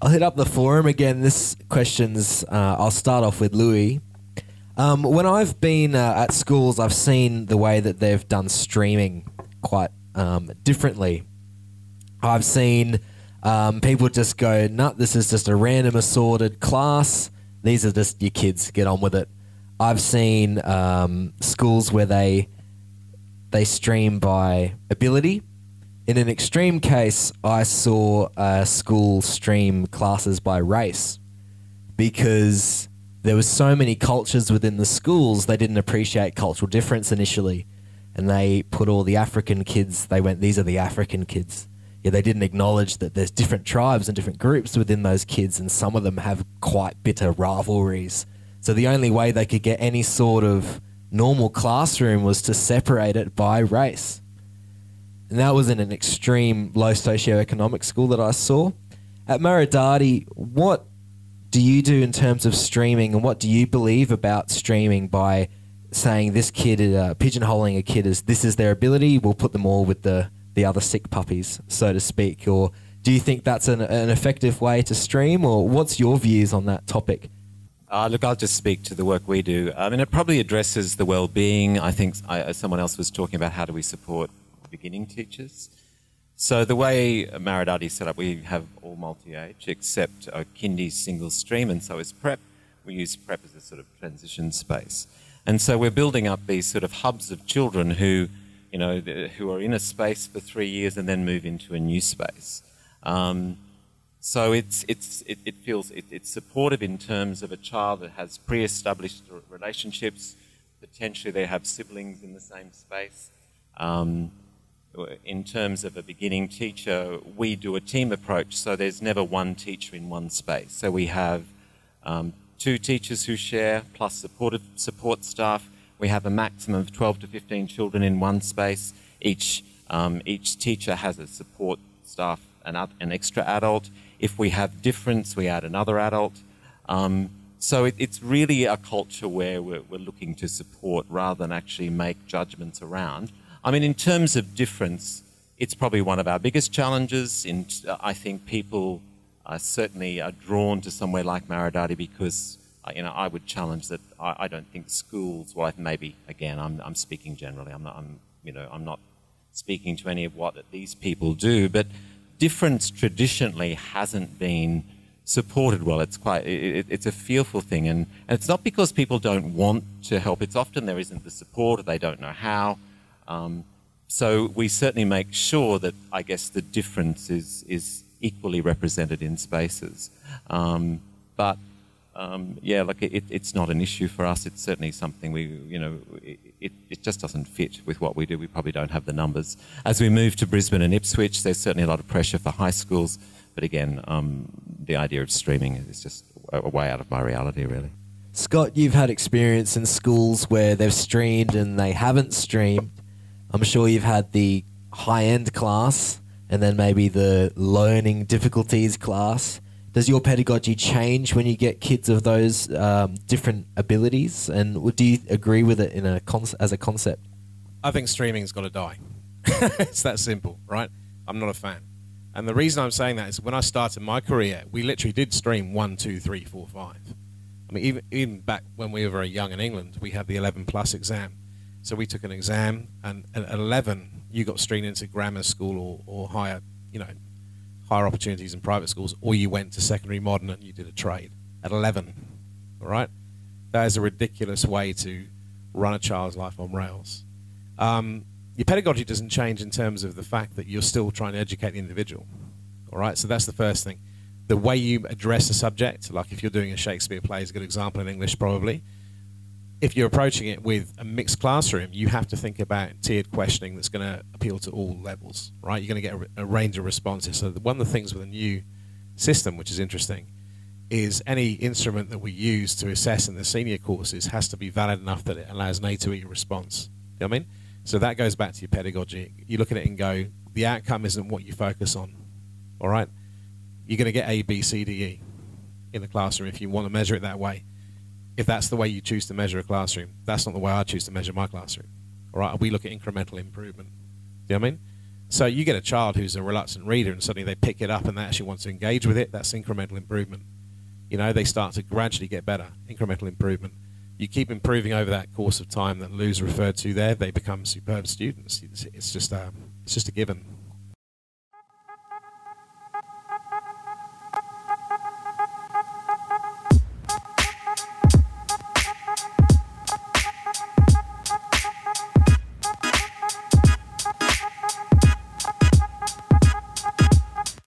I'll hit up the forum again. This question's. Uh, I'll start off with Louis. Um, when I've been uh, at schools, I've seen the way that they've done streaming quite um, differently. I've seen um, people just go, "Nut, this is just a random assorted class. These are just your kids. Get on with it." I've seen um, schools where they they stream by ability. In an extreme case, I saw a school stream classes by race because there was so many cultures within the schools they didn't appreciate cultural difference initially. And they put all the african kids they went these are the african kids. Yeah they didn't acknowledge that there's different tribes and different groups within those kids and some of them have quite bitter rivalries. So the only way they could get any sort of normal classroom was to separate it by race and that was in an extreme low socioeconomic school that i saw at Maridati, what do you do in terms of streaming, and what do you believe about streaming by saying this kid, uh, pigeonholing a kid as this is their ability, we'll put them all with the, the other sick puppies, so to speak? Or do you think that's an, an effective way to stream, or what's your views on that topic? Uh, look, I'll just speak to the work we do. I mean, it probably addresses the well-being. I think I, someone else was talking about how do we support beginning teachers. So the way Maridati is set up, we have all multi-age except a kindy single stream, and so is prep. We use prep as a sort of transition space, and so we're building up these sort of hubs of children who, you know, who are in a space for three years and then move into a new space. Um, so it's, it's, it, it feels it, it's supportive in terms of a child that has pre-established relationships. Potentially, they have siblings in the same space. Um, in terms of a beginning teacher, we do a team approach, so there's never one teacher in one space. So we have um, two teachers who share, plus supportive support staff. We have a maximum of 12 to 15 children in one space. Each, um, each teacher has a support staff, an, an extra adult. If we have difference, we add another adult. Um, so it, it's really a culture where we're, we're looking to support rather than actually make judgments around. I mean, in terms of difference, it's probably one of our biggest challenges. In, I think people are certainly are drawn to somewhere like Maridati because, uh, you know, I would challenge that I, I don't think schools, well, maybe, again, I'm, I'm speaking generally. I'm not, I'm, you know, I'm not speaking to any of what these people do, but difference traditionally hasn't been supported well. It's quite, it, it's a fearful thing. And, and it's not because people don't want to help. It's often there isn't the support or they don't know how. Um, so we certainly make sure that I guess the difference is, is equally represented in spaces. Um, but um, yeah, like it, it's not an issue for us. It's certainly something we, you know, it, it just doesn't fit with what we do. We probably don't have the numbers. As we move to Brisbane and Ipswich, there's certainly a lot of pressure for high schools. But again, um, the idea of streaming is just a, a way out of my reality, really. Scott, you've had experience in schools where they've streamed and they haven't streamed. I'm sure you've had the high end class and then maybe the learning difficulties class. Does your pedagogy change when you get kids of those um, different abilities? And do you agree with it in a as a concept? I think streaming's got to die. it's that simple, right? I'm not a fan. And the reason I'm saying that is when I started my career, we literally did stream one, two, three, four, five. I mean, even, even back when we were very young in England, we had the 11 plus exam. So we took an exam, and at 11, you got streamed into grammar school or, or higher, you know, higher opportunities in private schools, or you went to secondary modern and you did a trade at 11. All right? That is a ridiculous way to run a child's life on rails. Um, your pedagogy doesn't change in terms of the fact that you're still trying to educate the individual. All right? So that's the first thing. The way you address a subject, like if you're doing a Shakespeare play, is a good example in English, probably if you're approaching it with a mixed classroom, you have to think about tiered questioning that's going to appeal to all levels, right? You're going to get a, a, range of responses. So one of the things with a new system, which is interesting, is any instrument that we use to assess in the senior courses has to be valid enough that it allows an A to E response. You know what I mean? So that goes back to your pedagogy. You look at it and go, the outcome isn't what you focus on, all right? You're going to get A, B, C, D, E in the classroom if you want to measure it that way if that's the way you choose to measure a classroom, that's not the way I choose to measure my classroom. All right, we look at incremental improvement. Do you know I mean? So you get a child who's a reluctant reader, and suddenly they pick it up and they actually want to engage with it. That's incremental improvement. You know, they start to gradually get better. Incremental improvement. You keep improving over that course of time that Lou's referred to there. They become superb students. It's, it's just a, it's just a given.